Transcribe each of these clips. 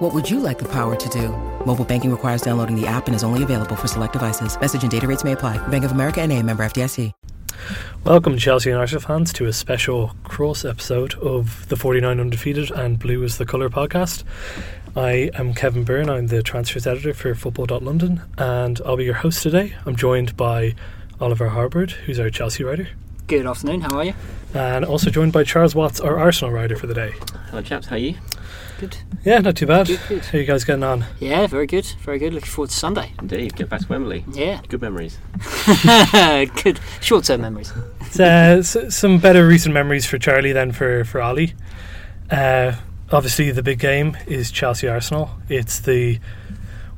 What would you like the power to do? Mobile banking requires downloading the app and is only available for select devices. Message and data rates may apply. Bank of America and a member FDIC. Welcome, Chelsea and Arsenal fans, to a special cross episode of the 49 Undefeated and Blue is the Colour podcast. I am Kevin Byrne, I'm the transfers editor for Football.London, and I'll be your host today. I'm joined by Oliver Harbord, who's our Chelsea writer, Good afternoon. How are you? and also joined by Charles Watts, our Arsenal writer for the day. Hello, chaps. How are you? Good. Yeah, not too bad. Good, good. How you guys getting on? Yeah, very good. Very good. Looking forward to Sunday. Indeed. Get back to Wembley. Yeah. Good memories. good. Short-term memories. It's, uh, s- some better recent memories for Charlie than for for Ali. Uh, obviously, the big game is Chelsea Arsenal. It's the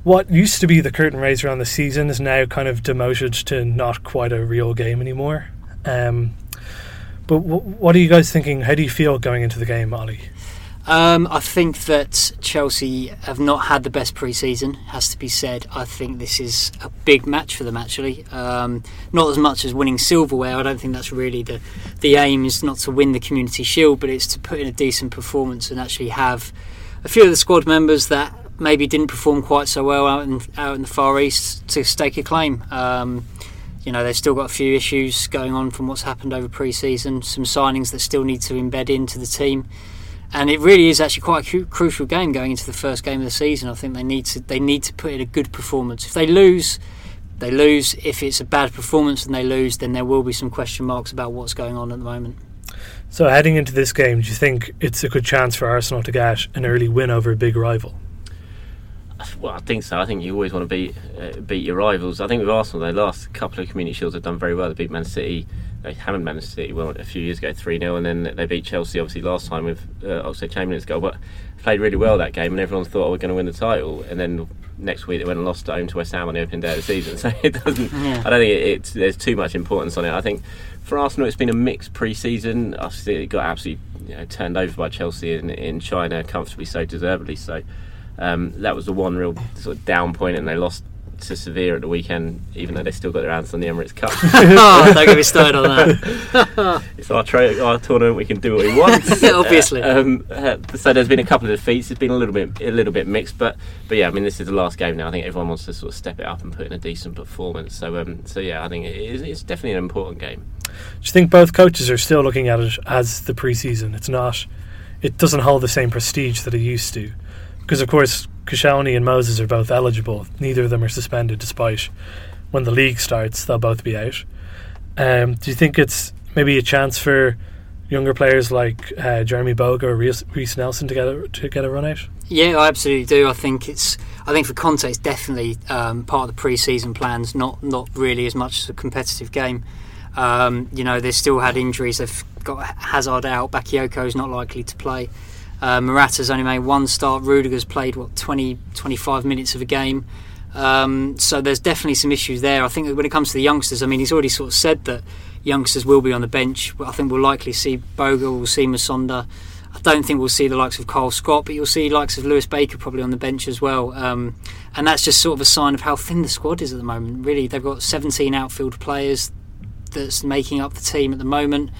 what used to be the curtain raiser on the season is now kind of demoted to not quite a real game anymore. Um, but w- what are you guys thinking? How do you feel going into the game, Ollie? Um, I think that Chelsea have not had the best pre-season. Has to be said. I think this is a big match for them. Actually, um, not as much as winning silverware. I don't think that's really the the aim. Is not to win the Community Shield, but it's to put in a decent performance and actually have a few of the squad members that maybe didn't perform quite so well out in out in the Far East to stake a claim. Um, you know, they've still got a few issues going on from what's happened over pre-season. Some signings that still need to embed into the team and it really is actually quite a cu- crucial game going into the first game of the season. I think they need to they need to put in a good performance. If they lose, they lose. If it's a bad performance and they lose, then there will be some question marks about what's going on at the moment. So, heading into this game, do you think it's a good chance for Arsenal to get an early win over a big rival? Well, I think so. I think you always want to beat uh, beat your rivals. I think with Arsenal, their last couple of Community Shields have done very well. They beat Man City. They haven't Man City well a few years ago, three 0 and then they beat Chelsea obviously last time with uh, Oxlade Chamberlain's goal. But played really well that game, and everyone thought, "Oh, we're going to win the title." And then next week they went and lost at home to West Ham on the opening day of the season. So it doesn't. Yeah. I don't think it, it's there's too much importance on it. I think for Arsenal, it's been a mixed pre-season. Obviously, it got absolutely you know, turned over by Chelsea in, in China, comfortably so, deservedly so. Um, that was the one real sort of down point, and they lost to Sevilla at the weekend, even though they still got their hands on the Emirates Cup. oh, don't get me started on that. it's our, tra- our tournament; we can do what we want. Obviously. Uh, um, uh, so there's been a couple of defeats. It's been a little bit, a little bit mixed, but but yeah, I mean, this is the last game now. I think everyone wants to sort of step it up and put in a decent performance. So um, so yeah, I think it is, it's definitely an important game. Do you think both coaches are still looking at it as the preseason? It's not. It doesn't hold the same prestige that it used to, because of course Koscielny and Moses are both eligible. Neither of them are suspended, despite when the league starts, they'll both be out. Um, do you think it's maybe a chance for younger players like uh, Jeremie Boga or Reiss Nelson to get a, to get a run out? Yeah, I absolutely do. I think it's. I think for Conte, it's definitely um, part of the pre-season plans. Not not really as much as a competitive game. Um, you know, they've still had injuries. They've got Hazard out. Bakayoko's not likely to play. Uh, Morata's only made one start. Rudiger's played what 20, 25 minutes of a game. Um, so there's definitely some issues there. I think when it comes to the youngsters, I mean, he's already sort of said that youngsters will be on the bench. I think we'll likely see Boga, we'll see Musonda. I don't think we'll see the likes of Kyle Scott, but you'll see likes of Lewis Baker probably on the bench as well. Um, and that's just sort of a sign of how thin the squad is at the moment. Really, they've got 17 outfield players that's making up the team at the moment.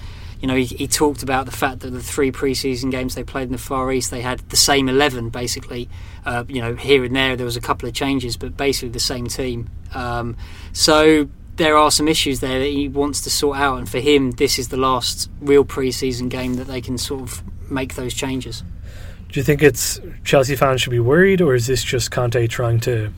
You know, he, he talked about the fact that the three preseason games they played in the Far East, they had the same 11 basically. Uh, you know, here and there there was a couple of changes, but basically the same team. Um, so there are some issues there that he wants to sort out, and for him, this is the last real preseason game that they can sort of make those changes. Do you think it's Chelsea fans should be worried, or is this just Conte trying to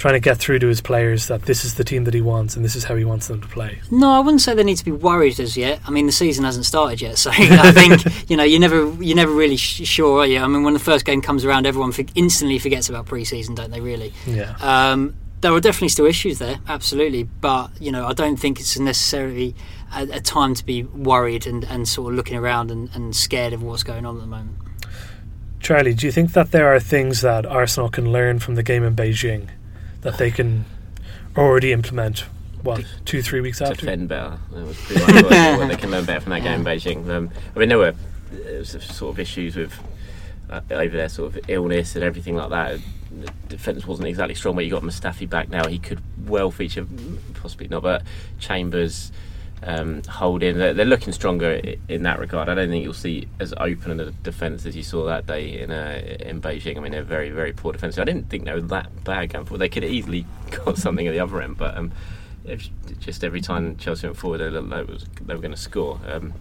trying to get through to his players that this is the team that he wants and this is how he wants them to play? No, I wouldn't say they need to be worried as yet. I mean, the season hasn't started yet, so I think you know you never you're never really sh- sure, are you? I mean, when the first game comes around, everyone for- instantly forgets about pre-season, don't they? Really? Yeah. Um, there are definitely still issues there, absolutely, but you know, I don't think it's necessarily a, a time to be worried and, and sort of looking around and, and scared of what's going on at the moment. Charlie, do you think that there are things that Arsenal can learn from the game in Beijing that they can already implement what two three weeks after. defend better. That was pretty much what, they can learn better from that game in Beijing. Um, I mean, there were uh, sort of issues with uh, over there, sort of illness and everything like that. The defence wasn't exactly strong, but you got Mustafi back now. He could well feature, possibly not, but Chambers. Um, holding, they're, they're looking stronger in that regard. I don't think you'll see as open a defence as you saw that day in uh, in Beijing. I mean, they're very, very poor defence. I didn't think they were that bad going forward. They could have easily got something at the other end, but um, just every time Chelsea went forward, they looked like they were going to score. Um,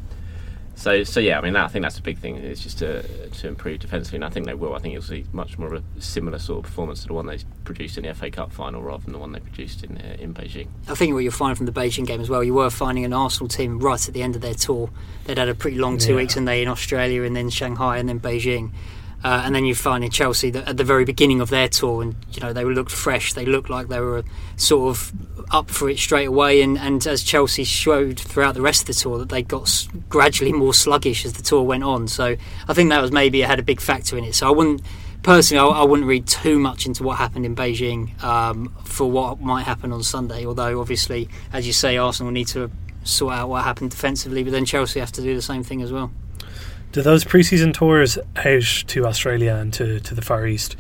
so, so yeah, I mean, that, I think that's a big thing. It's just to, to improve defensively, and I think they will. I think you'll see much more of a similar sort of performance to the one they produced in the FA Cup final, rather than the one they produced in uh, in Beijing. I think what you'll find from the Beijing game as well, you were finding an Arsenal team right at the end of their tour. They'd had a pretty long two Yeah. weeks, and they in Australia, and then Shanghai, and then Beijing. Uh, and then you find in Chelsea that at the very beginning of their tour, and you know they looked fresh. They looked like they were sort of up for it straight away. And, and as Chelsea showed throughout the rest of the tour, that they got gradually more sluggish as the tour went on. So I think that was maybe had a big factor in it. So I wouldn't personally, I, I wouldn't read too much into what happened in Beijing um, for what might happen on Sunday. Although obviously, as you say, Arsenal need to sort out what happened defensively, but then Chelsea have to do the same thing as well. Do those preseason tours out to Australia and to, to the Far East,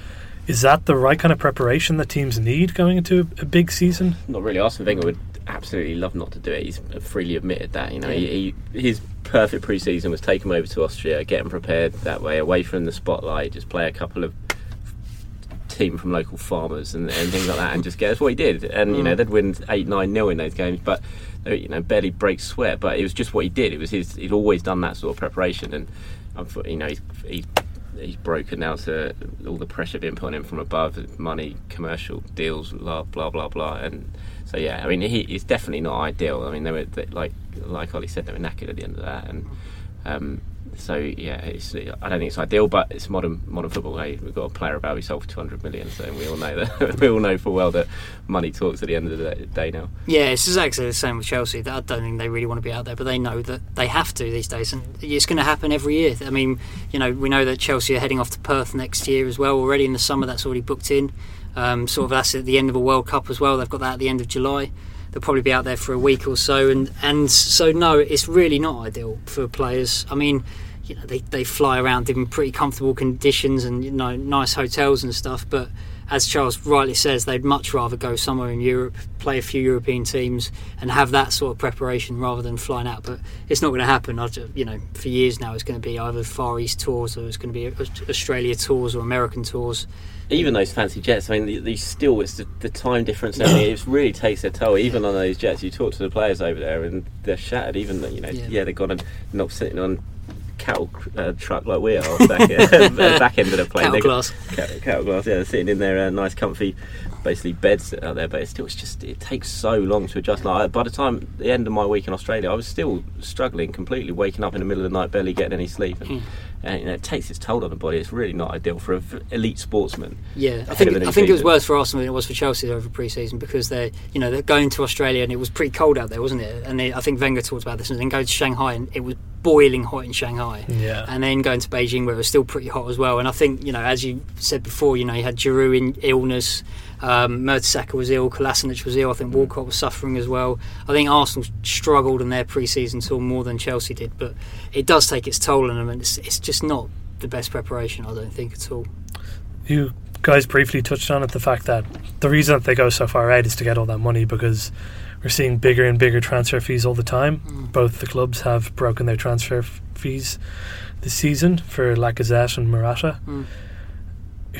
is that the right kind of preparation that teams need going into a, a big season? Not really. Arsene Wenger would absolutely love not to do it. He's freely admitted that. You know, he, he, his perfect pre-season was take him over to Austria, get him prepared that way, away from the spotlight, just play a couple of team from local farmers and, and things like that, and just get. That's what he did. And you know, mm. they'd win eight, nine nil in those games, but you know, barely break sweat. But it was just what he did. It was his. He'd always done that sort of preparation, and you know, he's. he's He's broken now to all the pressure being put on him from above, money, commercial deals, blah blah blah blah, and so yeah, I mean, he, it's definitely not ideal. I mean, they were they, like like Ollie said, they were knackered at the end of that, and um, so yeah, it's, I don't think it's ideal, but it's modern modern football. Hey, we've got a player about who sold for 200 million, so we all know that we all know full well that money talks at the end of the day now. Yeah, it's exactly the same with Chelsea. I don't think they really want to be out there, but they know that they have to these days, and it's going to happen every year. I mean, you know, we know that Chelsea are heading off to Perth next year as well. Already in the summer, that's already booked in. Um, sort of that's at the end of a World Cup as well. They've got that at the end of July. They'll probably be out there for a week or so, and and so no, it's really not ideal for players. I mean. You know, they, they fly around in pretty comfortable conditions and you know nice hotels and stuff, but as Charles rightly says, they'd much rather go somewhere in Europe, play a few European teams, and have that sort of preparation rather than flying out. But it's not going to happen. I You know, for years now, it's going to be either Far East tours or it's going to be Australia tours or American tours. Even those fancy jets, I mean, the- these still it's the, the time difference. and everything, it really takes their toll. Even on those jets, you talk to the players over there, and they're shattered. Even you know, Yeah. yeah, they've got a, not sitting on cattle uh, truck like we are back, at, back end of the plane. Cattle class. Cattle, cattle glass, yeah, they're sitting in their uh, nice, comfy, basically beds out there. But it's still, it's just it takes so long to adjust. Like by the time the end of my week in Australia, I was still struggling completely, waking up in the middle of the night, barely getting any sleep. And, and you know, it takes its toll on the body. It's really not ideal for an elite sportsman. Yeah, I think of a new I think it was worse for Arsenal than it was for Chelsea over pre-season because they're you know they're going to Australia and it was pretty cold out there, wasn't it? And they, I think Wenger talked about this, and then going to Shanghai and it was boiling hot in Shanghai. Yeah. and then going to Beijing where it was still pretty hot as well. And I think you know, as you said before, you know, you had Giroud in illness, um, Mertesacker was ill, Kolasinac was ill. I think Walcott was suffering as well. I think Arsenal struggled in their pre-season tour more than Chelsea did, but it does take its toll on them, and it's, it's just not the best preparation. I don't think at all. You guys briefly touched on it the fact that the reason that they go so far out is to get all that money because we're seeing bigger and bigger transfer fees all the time. Both the clubs have broken their transfer f- fees this season for Lacazette and Morata. Mm.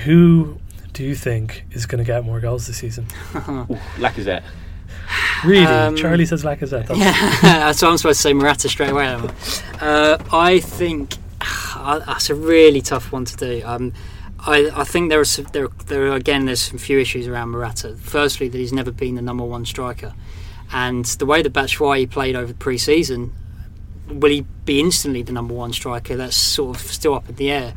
Who do you think is going to get more goals this season? Ooh, Lacazette. Really? Um, Charlie says Lacazette. That's, Yeah, so I'm supposed to say Morata straight away. am I? Uh, I think uh, that's a really tough one to do. Um, I, I think there are some, there there are, again there's some few issues around Morata. Firstly, that he's never been the number one striker, and the way that Batshuayi played over pre-season, will he be instantly the number one striker? That's sort of still up in the air.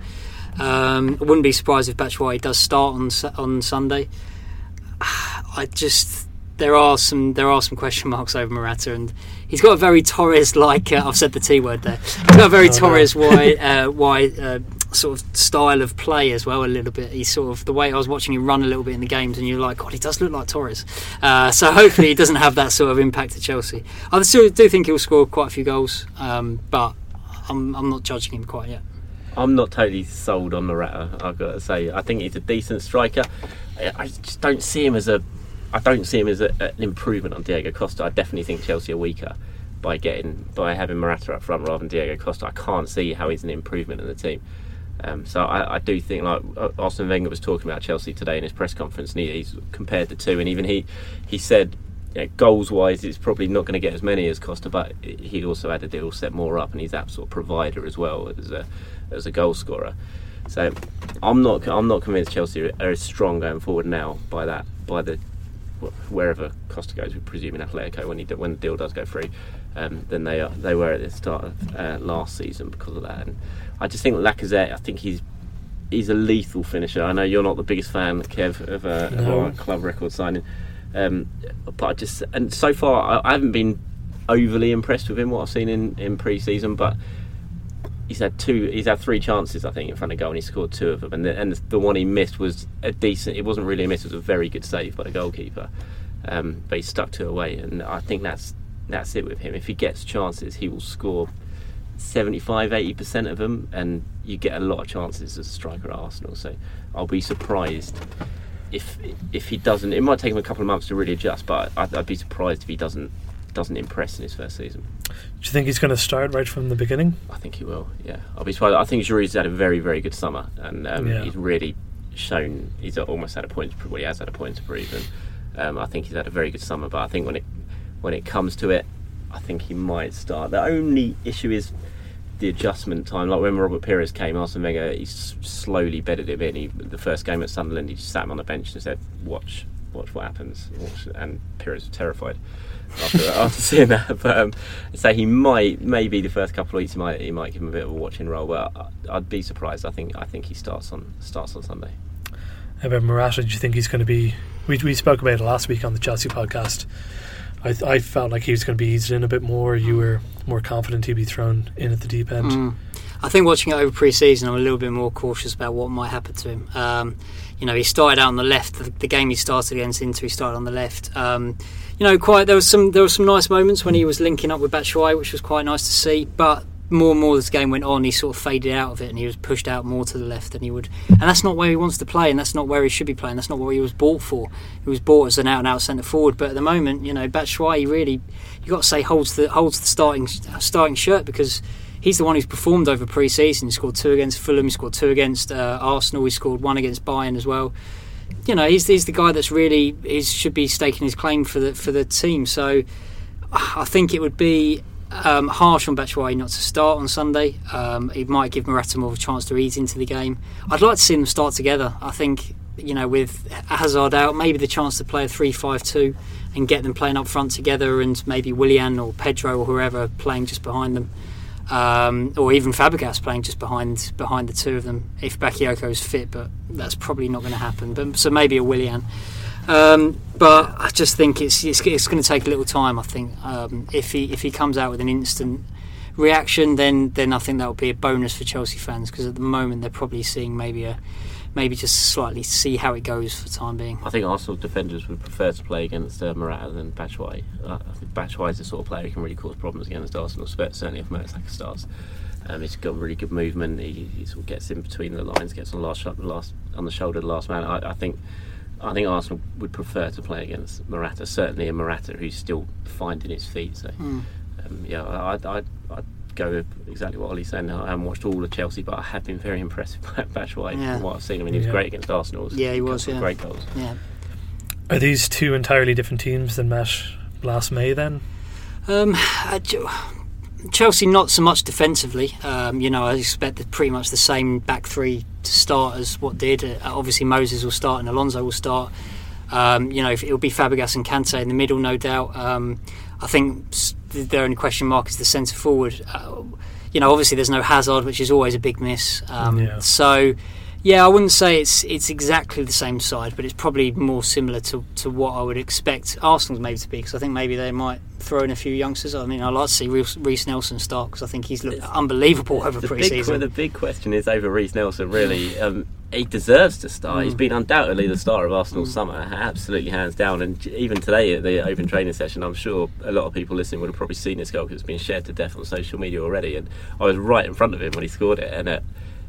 Um, I wouldn't be surprised if Batshuayi does start on on Sunday. I just there are some there are some question marks over Morata, and he's got a very Torres like uh, I've said the T word there. He's got a very Oh, no. Torres wide uh, wide uh, sort of style of play as well a little bit. He's sort of the way I was watching him run a little bit in the games, and you're like, God, he does look like Torres. Uh, so hopefully he doesn't have that sort of impact at Chelsea. I still do think he'll score quite a few goals, um, but I'm, I'm not judging him quite yet. I'm not totally sold on Morata. I've got to say, I think he's a decent striker. I, just don't see him as a. I don't see him as a, an improvement on Diego Costa. I definitely think Chelsea are weaker by getting by having Morata up front rather than Diego Costa. I can't see how he's an improvement in the team. Um, so I, I, do think like uh, Arsene Wenger was talking about Chelsea today in his press conference, and he, he's compared the two, and even he he said you know, goals wise, it's probably not going to get as many as Costa, but he also had a deal set more up, and he's that sort of provider as well as a as a goal scorer. So I'm not I'm not convinced Chelsea are as strong going forward now by that by the wherever Costa goes. We presume in Atletico when he when the deal does go through, um, than they are they were at the start of uh, last season because of that. And I just think Lacazette. I think he's he's a lethal finisher. I know you're not the biggest fan, Kev, of, uh, no. of our club record signing, um, but I just and so far I, I, haven't been overly impressed with him. What I've seen in in pre-season, but he's had two. He's had three chances, I think, in front of goal, and he scored two of them. And the, and the one he missed was a decent. It wasn't really a miss; it was a very good save by the goalkeeper. Um, but he stuck to away, and I think that's that's it with him. If he gets chances, he will score 75 80 percent of them, and you get a lot of chances as a striker at Arsenal. So I'll be surprised if if he doesn't. It might take him a couple of months to really adjust, but I'd, I'd be surprised if he doesn't doesn't impress in his first season. Do you think he's going to start right from the beginning? I think he will. Yeah, I'll be surprised. I think Giroud's had a very very good summer, and um, yeah. he's really shown. He's almost had a point. To well, he has had a point to prove, and um, I think he's had a very good summer. But I think when it when it comes to it, I think he might start. The only issue is the adjustment time. Like when Robert Pires came, Arsene Wenger, he slowly bedded him in. He, the first game at Sunderland, he just sat him on the bench and said, "Watch, watch what happens." Watch. And Pires was terrified after, after seeing that. But um, so he might, maybe the first couple of weeks, he might he might give him a bit of a watching role. But I'd be surprised. I think I think he starts on starts on Sunday. How about Morata? Do you think he's going to be? We we spoke about it last week on the Chelsea podcast. I, I felt like he was going to be eased in a bit more. You were more confident he'd be thrown in at the deep end. Mm. I think watching it over pre-season, I'm a little bit more cautious about what might happen to him. Um, you know, he started out on the left. The, the, game he started against Inter, he started on the left. Um, you know, quite there was some there were some nice moments when he was linking up with Batshuayi, which was quite nice to see. But more and more as the game went on, he sort of faded out of it and he was pushed out more to the left than he would. And that's not where he wants to play, and that's not where he should be playing. That's not what he was bought for. He was bought as an out and out centre forward. But at the moment, you know, Batshuayi really, you got to say holds the holds the starting starting shirt because he's the one who's performed over pre-season. He scored two against Fulham. He scored two against uh, Arsenal. He scored one against Bayern as well. You know, he's, he's the guy that's really is should be staking his claim for the for the team. So I think it would be um, harsh on Batshuayi not to start on Sunday. Um, it might give Morata more of a chance to ease into the game. I'd like to see them start together. I think you know with Hazard out, maybe the chance to play a three-five-two and get them playing up front together, and maybe Willian or Pedro or whoever playing just behind them, um, or even Fabregas playing just behind behind the two of them if Bakayoko is fit. But that's probably not going to happen. But so maybe a Willian. Um, but I just think it's it's, it's going to take a little time. I think um, if he if he comes out with an instant reaction, then then I think that will be a bonus for Chelsea fans because at the moment they're probably seeing maybe a maybe just slightly see how it goes for the time being. I think Arsenal defenders would prefer to play against uh, Morata than Batshuayi. Uh, I think Batshuayi is the sort of player who can really cause problems against Arsenal, certainly if Mertesacker starts. Um, he's got really good movement. He, he, sort of gets in between the lines, gets on the last, last on the shoulder of the last man. I, I think I think Arsenal would prefer to play against Morata. Certainly, a Morata who's still finding his feet. So, mm. um, yeah, I'd, I'd, I'd, go with exactly what Ollie's saying. I haven't watched all of Chelsea, but I have been very impressed by Batshuayi yeah. from what I've seen. I mean, he was yeah. great against Arsenal. Yeah, he was. Yeah. Great goals. Yeah. Are these two entirely different teams than met last May? Then. Um, Chelsea not so much defensively. Um, you know, I expect pretty much the same back three to start as what did. Uh, obviously, Moses will start and Alonso will start. Um, you know, it'll be Fabregas and Kante in the middle, no doubt. Um, I think the only question mark is the centre forward. Uh, you know, obviously there's no Hazard, which is always a big miss. Um, yeah. So, Yeah, I wouldn't say it's it's exactly the same side, but it's probably more similar to, to what I would expect Arsenal's maybe to be. Because I think maybe they might throw in a few youngsters. I mean, I'd like to see Reiss Reiss Nelson start because I think he's looked unbelievable over the big, pre-season. the big question is over Reiss Nelson. Really, um, he deserves to start. He's been undoubtedly the star of Arsenal's summer, absolutely hands down. And even today at the open training session, I'm sure a lot of people listening would have probably seen this goal because it's been shared to death on social media already. And I was right in front of him when he scored it, and. Uh,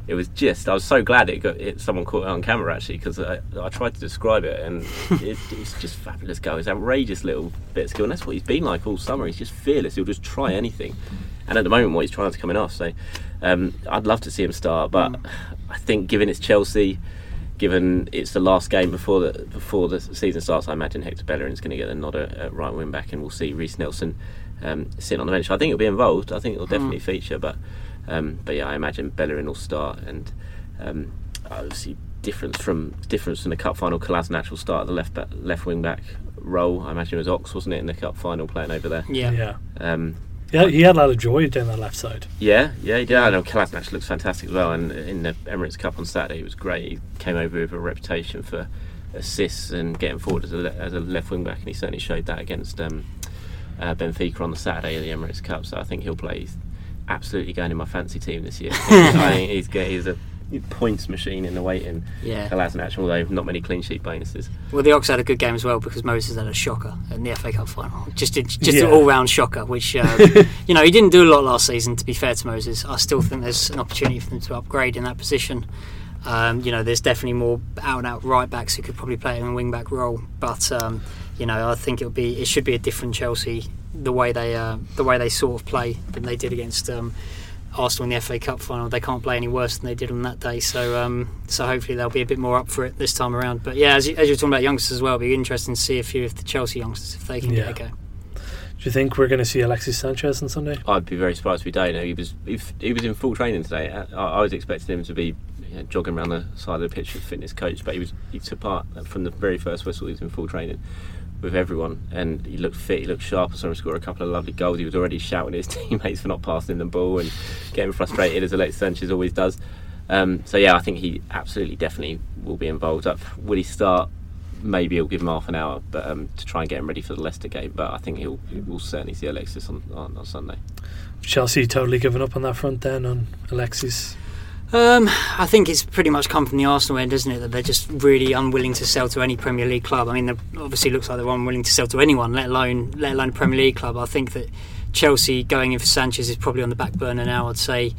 it was just I was so glad it got it, someone caught it on camera actually because I, I tried to describe it and it, it's just fabulous goal. It's outrageous little bit of skill and that's what he's been like all summer. He's just fearless. He'll just try anything. And at the moment, what he's trying is coming off. So um, I'd love to see him start, but I think given it's Chelsea, given it's the last game before the before the season starts, I imagine Hector Bellerin is going to get a nod at, at right wing back, and we'll see Reiss Nelson um, sitting on the bench. I think he'll be involved. I think he'll definitely feature, but um, but yeah, I imagine Bellerin will start, and um, obviously difference from difference from the cup final. Kolasinac will start at the left back, left wing back role. I imagine it was Ox, wasn't it, in the cup final playing over there? yeah. Yeah. Um, Yeah, he had a lot of joy down that left side. yeah, yeah, he did. I know Kolasinac looks fantastic as well, and in the Emirates Cup on Saturday, he was great. He came over with a reputation for assists and getting forward as a, as a left wing back, and he certainly showed that against um, uh, Benfica on the Saturday of the Emirates Cup. So I think he'll play. He's absolutely going in my fancy team this year. I think he's he's a points machine in the waiting. Yeah. Kolasinac, although not many clean sheet bonuses. Well, the Ox had a good game as well because Moses had a shocker in the FA Cup final. Just a, just Yeah. an all-round shocker, which um, you know he didn't do a lot last season. To be fair to Moses, I still think there's an opportunity for them to upgrade in that position. Um, you know, there's definitely more out-and-out right backs who could probably play in a wing-back role, but um, you know, I think it'll be it should be a different Chelsea the way they uh, the way they sort of play than they did against. Um, Arsenal in the FA Cup final, they can't play any worse than they did on that day. So, um, so hopefully they'll be a bit more up for it this time around. But yeah, as, you, as you're talking about youngsters as well, it'll be interesting to see a few of the Chelsea youngsters if they can Yeah. get a go. Do you think we're going to see Alexis Sanchez on Sunday? I'd be very surprised if we don't. He was he, he was in full training today. I, I was expecting him to be you know, jogging around the side of the pitch with fitness coach, but he was he took part from the very first whistle. He was in full training with everyone, and he looked fit. He looked sharp. I saw him score a couple of lovely goals. He was already shouting at his teammates for not passing the ball and getting frustrated as Alexis Sanchez always does. Um, so yeah, I think he absolutely, definitely will be involved. Up, will he start? Maybe he'll give him half an hour, but um, to try and get him ready for the Leicester game. But I think he'll we'll certainly see Alexis on, on, on Sunday. Chelsea totally given up on that front then on Alexis. Um, I think it's pretty much come from the Arsenal end, doesn't it? That they're just really unwilling to sell to any Premier League club. I mean, it obviously looks like they're unwilling to sell to anyone, let alone let alone a Premier League club. I think that Chelsea going in for Sanchez is probably on the back burner now. I'd say.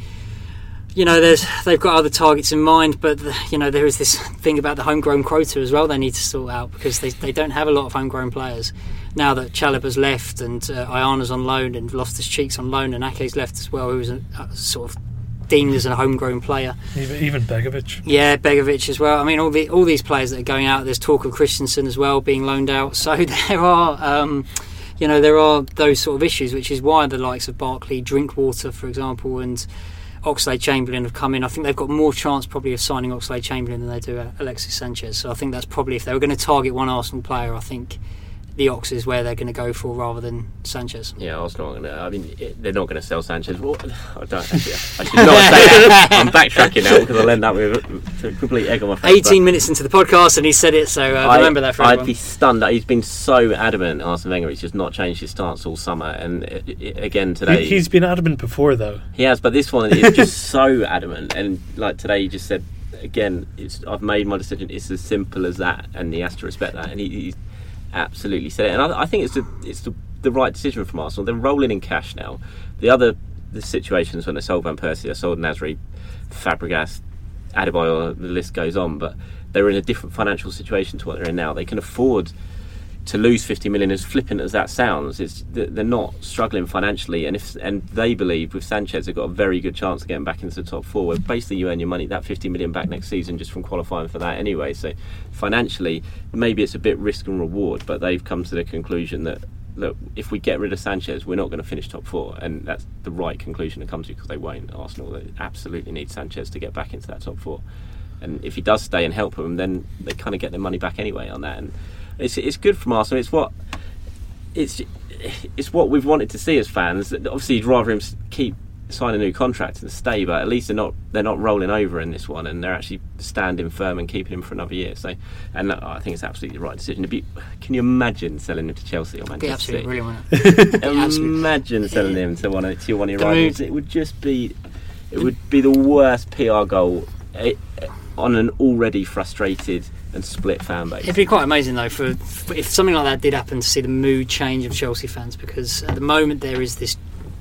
You know, they've got other targets in mind, but the, you know there is this thing about the homegrown quota as well. They need to sort out because they, they don't have a lot of homegrown players now that Chalobah's left and uh, Aina's on loan and Loftus Cheek's on loan and Ake's left as well, who was a, a sort of deemed as a homegrown player. Even, even Begovic. Yeah, Begovic as well. I mean, all the all these players that are going out. There's talk of Christensen as well being loaned out. So there are, um, you know, there are those sort of issues, which is why the likes of Barkley, Drinkwater, for example, and Oxlade Chamberlain have come in. I think they've got more chance probably of signing Oxlade Chamberlain than they do Alexis Sanchez. So I think that's probably if they were going to target one Arsenal player, I think the Ox is where they're going to go for rather than Sanchez. Yeah, I was not gonna, I mean, it, they're not going to sell Sanchez. Well, I don't. Actually, I should not say that. I'm backtracking now because I'll end up with a, a complete egg on my face. 18 minutes into the podcast and he said it, so uh, I- remember that for I'd everyone. be stunned. that He's been so adamant, Arsene Wenger. He's just not changed his stance all summer. And uh, uh, again today, He, he's been adamant before though. He has, but this one is just so adamant. And like today, he just said again, "It's I've made my decision. It's as simple as that." And he has to respect that. And he, he's absolutely said it. And I, I think it's the it's the, the right decision from Arsenal. They're rolling in cash now. The other the situations when they sold Van Persie, they sold Nasri, Fabregas, Adebayor, the list goes on. But they're in a different financial situation to what they're in now. They can afford to lose 50 million as flippant as that sounds. It's they're not struggling financially and if and they believe with Sanchez they've got a very good chance of getting back into the top four. Where basically you earn your money that 50 million back next season just from qualifying for that anyway. So financially maybe it's a bit risk and reward but they've come to the conclusion that look if we get rid of Sanchez we're not going to finish top four. And that's the right conclusion to come to because they won't. Arsenal they absolutely need Sanchez to get back into that top four. And if he does stay and help them then they kind of get their money back anyway on that. And it's it's good from Arsenal. It's what it's it's what we've wanted to see as fans. Obviously, you'd rather him keep sign a new contract and stay, but at least they're not they're not rolling over in this one, and they're actually standing firm and keeping him for another year. So, and I think it's absolutely the right decision. Be, can you imagine selling him to Chelsea or Manchester City? Yeah, imagine selling him to one of to one of your rivals. It would just be it would be the worst PR goal eh, on an already frustrated and split fan base. It'd be quite amazing though for, for, if something like that did happen to see the mood change of Chelsea fans because at the moment there is this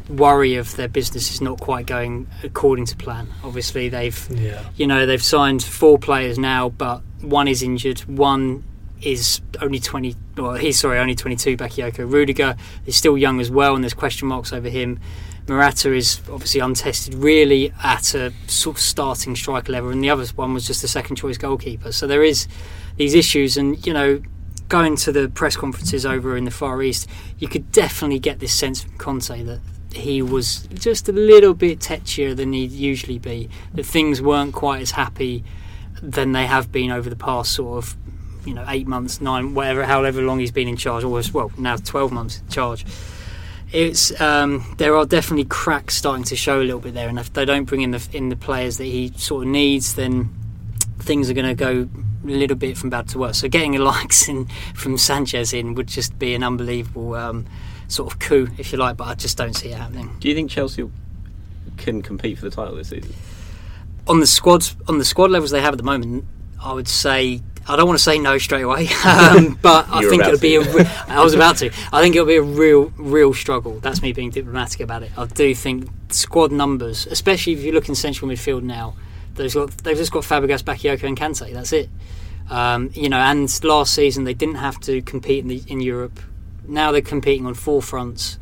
worry of their business is not quite going according to plan. Obviously they've yeah. you know they've signed four players now but one is injured, one is only 20 well he's sorry only 22 Bakayoko Rudiger is still young as well and there's question marks over him Morata is obviously untested really at a sort of starting striker level, and the other one was just a second choice goalkeeper. So there is these issues, and you know, going to the press conferences over in the Far East, you could definitely get this sense from Conte that he was just a little bit tetchier than he'd usually be. That things weren't quite as happy than they have been over the past sort of you know eight months, nine, whatever, however long he's been in charge, or well now twelve months in charge it's um, there are definitely cracks starting to show a little bit there, and if they don't bring in the in the players that he sort of needs, then things are going to go a little bit from bad to worse. So getting a likes in from Sanchez in would just be an unbelievable um, sort of coup, if you like. But I just don't see it happening. Do you think Chelsea can compete for the title this season? On the squads, on the squad levels they have at the moment, I would say I don't want to say no straight away, um, but I think it'll be. A re- I was about to. I think it'll be a real, real struggle. That's me being diplomatic about it. I do think squad numbers, especially if you look in central midfield now, they've got they've just got Fabregas, Bakayoko, and Kante. That's it. Um, you know, and last season they didn't have to compete in, the, in Europe. Now they're competing on four fronts.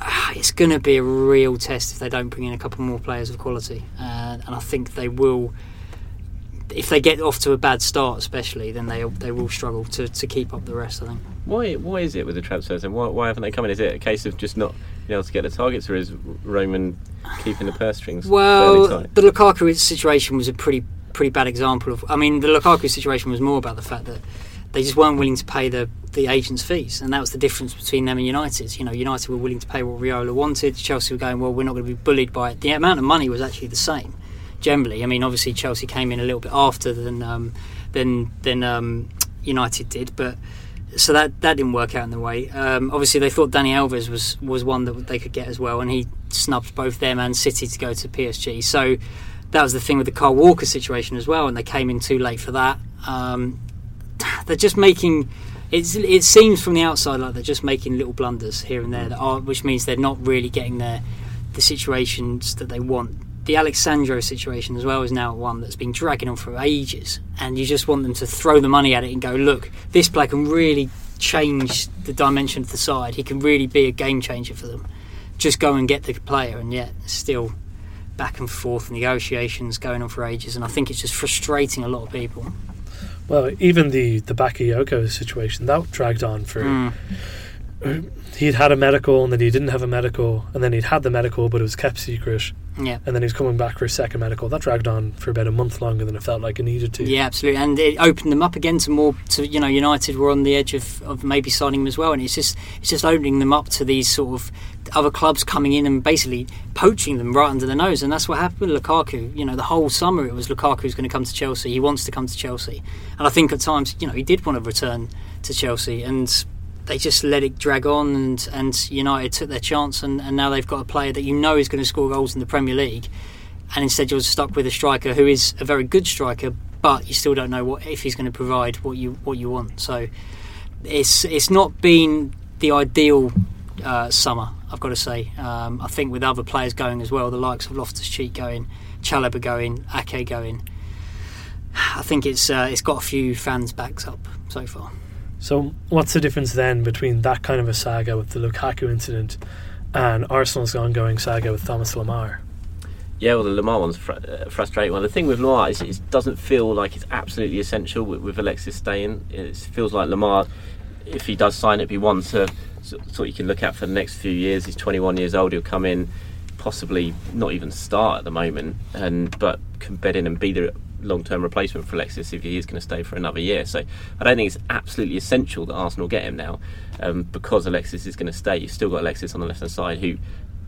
Ah, it's going to be a real test if they don't bring in a couple more players of quality, uh, and I think they will if they get off to a bad start, especially, then they they will struggle to, to keep up the rest. I think. Why why is it with the transfers and why, why haven't they come in? Is it a case of just not being able to get the targets, or is Roman keeping the purse strings? Well, the Lukaku situation was a pretty pretty bad example of. I mean, the Lukaku situation was more about the fact that they just weren't willing to pay the the agents' fees, and that was the difference between them and United. You know, United were willing to pay what Raiola wanted. Chelsea were going, well, we're not going to be bullied by it. The amount of money was actually the same generally. I mean, obviously Chelsea came in a little bit after than um, than than um, United did, but so that that didn't work out in the way. Um, obviously, they thought Dani Alves was was one that they could get as well, and he snubbed both them and City to go to PSG. So that was the thing with the Kyle Walker situation as well, and they came in too late for that. Um, they're just making. it seems from the outside like they're just making little blunders here and there, are, which means they're not really getting their the situations that they want the Alex Sandro situation as well is now one that's been dragging on for ages, and you just want them to throw the money at it and go, look, this player can really change the dimension of the side. He can really be a game changer for them. Just go and get the player, and yet still back and forth negotiations going on for ages, and I think it's just frustrating a lot of people. Well, even the the Bakayoko situation that dragged on for. Mm he'd had a medical and then he didn't have a medical and then he'd had the medical but it was kept secret. Yeah. And then he was coming back for a second medical. That dragged on for about a month longer than it felt like it needed to. Yeah absolutely. And it opened them up again to more to you know United were on the edge of, of maybe signing him as well. And it's just it's just opening them up to these sort of other clubs coming in and basically poaching them right under the nose. And that's what happened with Lukaku. You know the whole summer it was Lukaku's going to come to Chelsea. He wants to come to Chelsea. And I think at times you know he did want to return to Chelsea. And they just let it drag on, and, and United took their chance, and, and now they've got a player that you know is going to score goals in the Premier League, and instead you're stuck with a striker who is a very good striker, but you still don't know what if he's going to provide what you what you want. So it's it's not been the ideal uh, summer, I've got to say. Um, I think with other players going as well, the likes of Loftus Cheek going, Chalobah going, Ake going. I think it's uh, it's got a few fans backs up so far. So, what's the difference then between that kind of a saga with the Lukaku incident and Arsenal's ongoing saga with Thomas Lemar? Yeah, well, the Lemar one's fr- uh, frustrating one. The thing with Lemar is it doesn't feel like it's absolutely essential with, with Alexis staying. It feels like Lemar, if he does sign it, be one to sort you can look at for the next few years. He's 21 years old. He'll come in, possibly not even start at the moment, and but can bed in and be the long-term replacement for Alexis if he is going to stay for another year. So I don't think it's absolutely essential that Arsenal get him now um, because Alexis is going to stay. You've still got Alexis on the left-hand side who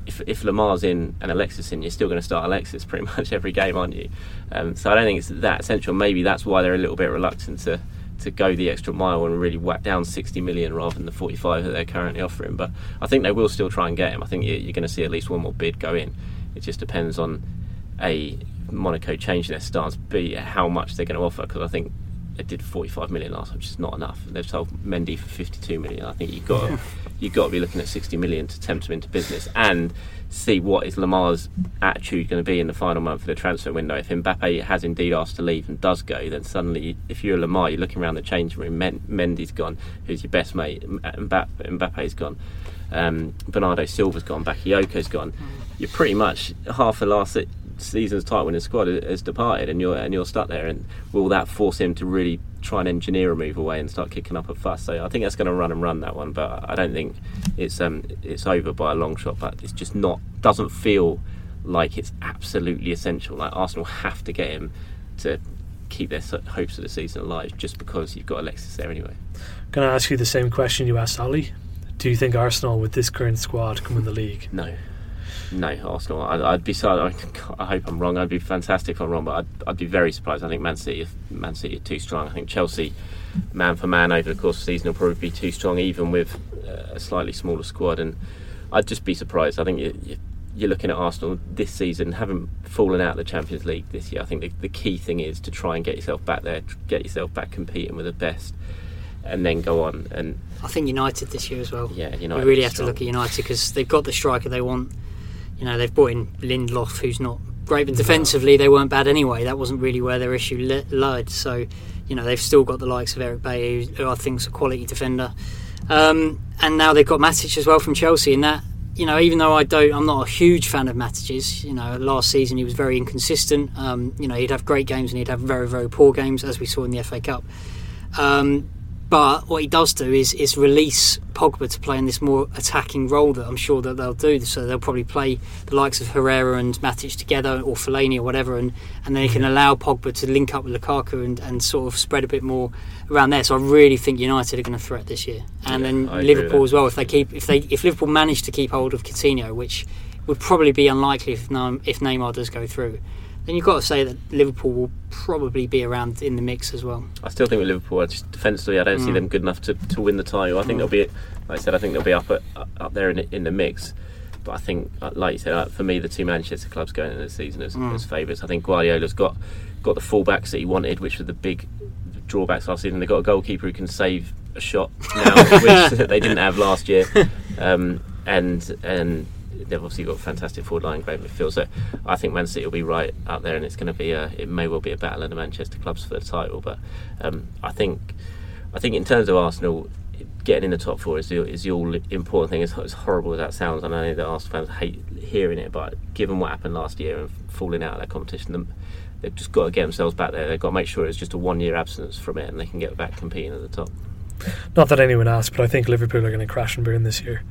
if, if Lemar's in and Alexis in, you're still going to start Alexis pretty much every game, aren't you? Um, so I don't think it's that essential. Maybe that's why they're a little bit reluctant to to go the extra mile and really whack down 60 million rather than the 45 that they're currently offering. But I think they will still try and get him. I think you're going to see at least one more bid go in. It just depends on a Monaco changing their stance, b how much they're going to offer. Because I think they did 45 million last time, which is not enough. They've sold Mendy for 52 million. I think you've got yeah. you've got to be looking at 60 million to tempt them into business and see what is Lemar's attitude going to be in the final month of the transfer window. If Mbappe has indeed asked to leave and does go, then suddenly, if you're Lamar, you're looking around the changing room. Mendy's gone, who's your best mate. Mbappe, Mbappe's gone. Um, Bernardo Silva's gone. Bakayoko's gone. You're pretty much half the last season's tight when his squad has departed, and you're and you're stuck there. And will that force him to really try and engineer a move away and start kicking up a fuss? So I think that's going to run and run that one, but I don't think it's um it's over by a long shot. But it's just not doesn't feel like it's absolutely essential. Like Arsenal have to get him to keep their hopes of the season alive just because you've got Alexis there anyway. Can I ask you the same question you asked Ali? Do you think Arsenal, with this current squad, can win the league? No. No, Arsenal. I'd, I'd be sorry. I hope I'm wrong. I'd be fantastic if I'm wrong, but I'd, I'd be very surprised. I think Man City, Man City are too strong. I think Chelsea, man for man over the course of the season, will probably be too strong, even with uh, a slightly smaller squad. And I'd just be surprised. I think you, you're looking at Arsenal this season, haven't fallen out of the Champions League this year. I think the, the key thing is to try and get yourself back there, get yourself back competing with the best and then go on and I think United this year as well. Yeah, United. We really have strong. to look at United because they've got the striker they want you know, they've brought in Lindelof, who's not great, but defensively they weren't bad anyway. That wasn't really where their issue lied. So, you know, they've still got the likes of Eric Bailly, who I think is a quality defender. Um, and now they've got Matic as well from Chelsea, and that you know, even though I don't, I'm not a huge fan of Matic's. You know, last season he was very inconsistent. Um, you know, he'd have great games and he'd have very, very poor games, as we saw in the FA Cup. Um, but what he does do is is release Pogba to play in this more attacking role that I'm sure that they'll do. So they'll probably play the likes of Herrera and Matic together, or Fellaini or whatever, and, and then they can allow Pogba to link up with Lukaku and, and sort of spread a bit more around there. So I really think United are going to threat this year, and yeah, then I Liverpool as well. If they keep if they if Liverpool manage to keep hold of Coutinho, which would probably be unlikely if if Neymar does go through then you've got to say that Liverpool will probably be around in the mix as well. I still think with Liverpool, just defensively, I don't mm. see them good enough to, to win the title. I think mm. they'll be, like I said, I think they'll be up at, up there in, in the mix. But I think, uh, like you said, uh, for me, the two Manchester clubs going into the season as, mm. as favourites. I think Guardiola's got got the fullbacks that he wanted, which were the big drawbacks last season. They've got a goalkeeper who can save a shot now, which they didn't have last year. Um, and and they've obviously got a fantastic forward line, great midfield. So I think Man City will be right out there, and it's going to be a, it may well be a battle in the Manchester clubs for the title. But um, I think I think in terms of Arsenal, getting in the top four is the, is the all important thing. As, as horrible as that sounds, and I know that Arsenal fans hate hearing it, but given what happened last year and falling out of that competition, them, they've just got to get themselves back there. They've got to make sure it's just a one year absence from it, and they can get back competing at the top. Not that anyone asked, but I think Liverpool are going to crash and burn this year.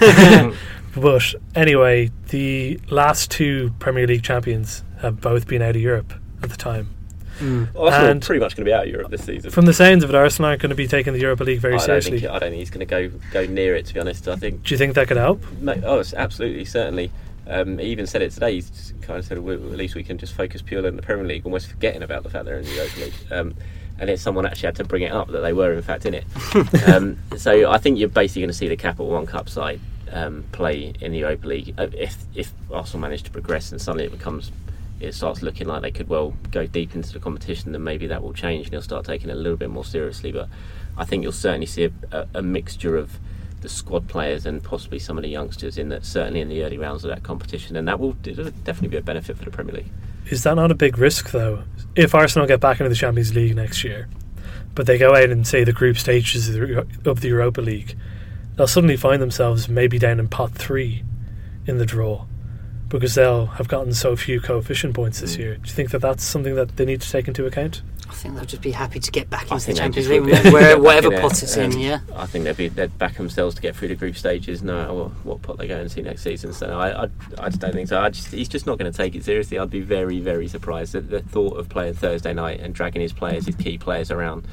but anyway, the last two Premier League champions have both been out of Europe at the time. Mm. Arsenal and pretty much going to be out of Europe this season. From the sounds of it, Arsenal aren't going to be taking the Europa League very I seriously. Think, I don't think he's going to go go near it. To be honest, I think. Do you think that could help? oh, absolutely, certainly. Um, he even said it today. He kind of said, well, "At least we can just focus purely on the Premier League, almost forgetting about the fact they're in the Europa League." Um, and then someone actually had to bring it up that they were in fact in it. um, so I think you're basically going to see the Capital One Cup side um, play in the Europa League uh, if if Arsenal manage to progress and suddenly it becomes it starts looking like they could well go deep into the competition, then maybe that will change and they'll start taking it a little bit more seriously. But I think you'll certainly see a, a, a mixture of the squad players and possibly some of the youngsters in that certainly in the early rounds of that competition, and that will definitely be a benefit for the Premier League. Is that not a big risk though? If Arsenal get back into the Champions League next year, but they go out and say the group stages of the Europa League, they'll suddenly find themselves maybe down in pot three in the draw because they'll have gotten so few coefficient points this mm. year. Do you think that that's something that they need to take into account? I think they'll just be happy to get back into the Champions League, where, whatever pot it's in. Yeah, I think they'd be they'd back themselves to get through the group stages, no matter what, what pot they go and see next season. So I, I, I just don't think so. I just, he's just not going to take it seriously. I'd be very very surprised at the thought of playing Thursday night and dragging his players, his key players around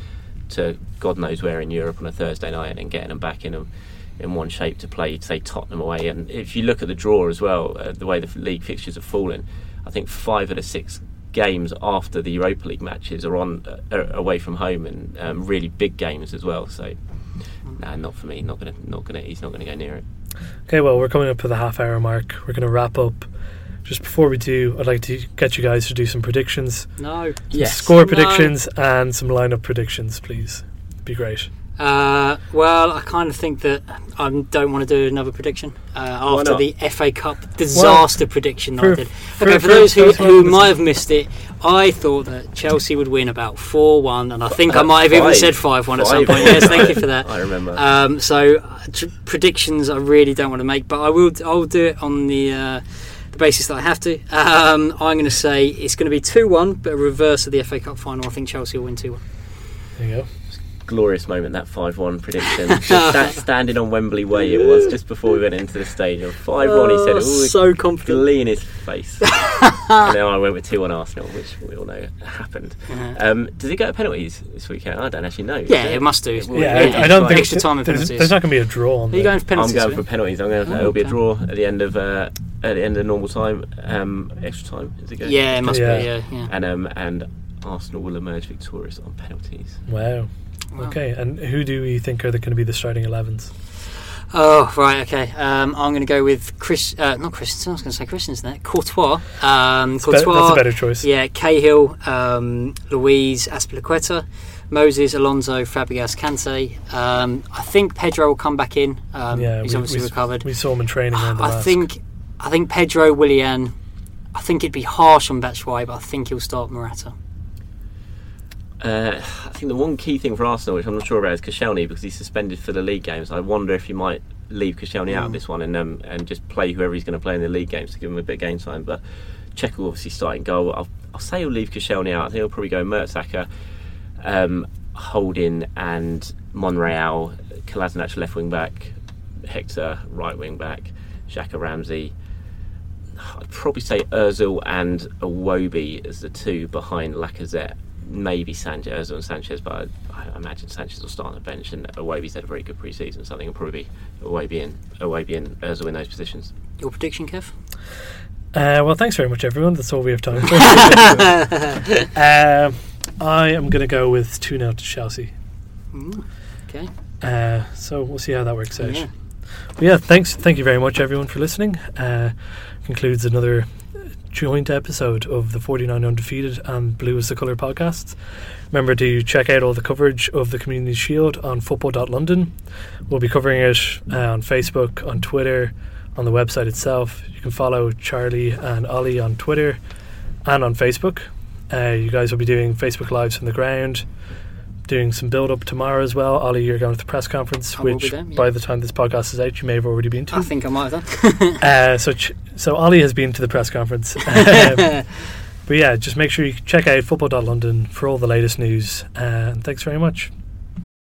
to God knows where in Europe on a Thursday night and getting them back in a in one shape to play, say Tottenham away. And if you look at the draw as well, uh, the way the league fixtures have fallen, I think five of the six games after the Europa League matches are on uh, away from home and um, really big games as well. So, nah, not for me. Not gonna, not gonna. He's not gonna go near it. Okay, well, we're coming up to the half hour mark. We're going to wrap up. Just before we do, I'd like to get you guys to do some predictions. No. Yes. Score No. predictions and some lineup predictions, please. Be great. Uh, well, I kind of think that I don't want to do another prediction uh, after the FA Cup disaster prediction that for- I did. for- Okay, for, for- those who, those who who might have missed it, I thought that Chelsea would win about 4 1, and I think I Uh, might have even said 5 1 at some point. Yes, thank you for that. I remember. Um, so uh, tr- predictions I really don't want to make, but I will. I'll do it on the uh, the basis that I have to. Um, I'm going to say it's going to be two one, but a reverse of the FA Cup final. I think Chelsea will win two one. There you go. Glorious moment that 5-1 prediction just that standing on Wembley Way it was just before we went into the stadium 5-1 he said Oh, so confident. glee in his face and then I went with 2-1 Arsenal which we all know happened Uh-huh. um, does it go to penalties this weekend I don't actually know Yeah, it must do. will. Yeah, Yeah, I, I don't think extra time and there's, penalties. there's not going to be a draw on Are you going for penalties? I'm going for penalties I'm going for, Oh, it'll be a draw at the end of uh, at the end of normal time um, extra time is it going Yeah, it must Yeah. be. Yeah, yeah. and um, and Arsenal will emerge victorious on penalties Wow. Wow. Okay, and who do we think are going to be the starting 11s? Oh right, okay. Um, I'm going to go with Chris. Uh, not Christensen. I was going to say Christensen there. Courtois. Um, That's, be- that's a better choice. Yeah, Cahill, um, Luiz, Azpilicueta, Moses, Alonso, Fabregas, Kante. Um, I think Pedro will come back in. Um, Yeah, he's we- obviously we, recovered. We saw him in training I think, I think Pedro Willian. I think it'd be harsh on Batshuayi, but I think he'll start Morata. Uh, I think the one key thing for Arsenal, which I'm not sure about, is Koscielny because he's suspended for the league games. I wonder if he might leave Koscielny out of Mm. this one and um, and just play whoever he's going to play in the league games to give him a bit of game time. But Cech will obviously starting goal. I'll, I'll say he'll leave Koscielny out. I think he'll probably go Mertesacker, um, Holding, and Monreal, Kolasinac left wing back, Hector right wing back, Xhaka Ramsey. I'd probably say Özil and Iwobi as the two behind Lacazette. Maybe Sanchez, Özil and Sanchez, but I, I imagine Sanchez will start on the bench, and Iwobi's had a very good pre-season, so I think it'll probably be Iwobi and Iwobi and Özil in those positions. Your prediction, Kev? Uh, well, thanks very much, everyone. That's all we have time for. um, I am going to go with 2 0 to Chelsea. Mm, okay. Uh, so we'll see how that works out. Yeah. But yeah, thanks. Thank you very much, everyone, for listening. Uh, concludes another joint episode of the 49 Undefeated and Blue is the Colour podcasts. Remember to check out all the coverage of the Community Shield on football.london. We'll be covering it uh, on Facebook, on Twitter, on the website itself. You can follow Charlie and Ollie on Twitter and on Facebook. Uh, you guys will be doing Facebook Lives from the ground, doing some build up tomorrow as well. Ollie, you're going to the press conference, I which there, yeah. by the time this podcast is out, you may have already been to. I think I might have done. Uh, so, ch- so Ollie has been to the press conference. Um, but yeah, just make sure you check out football.london for all the latest news. Uh, and thanks very much.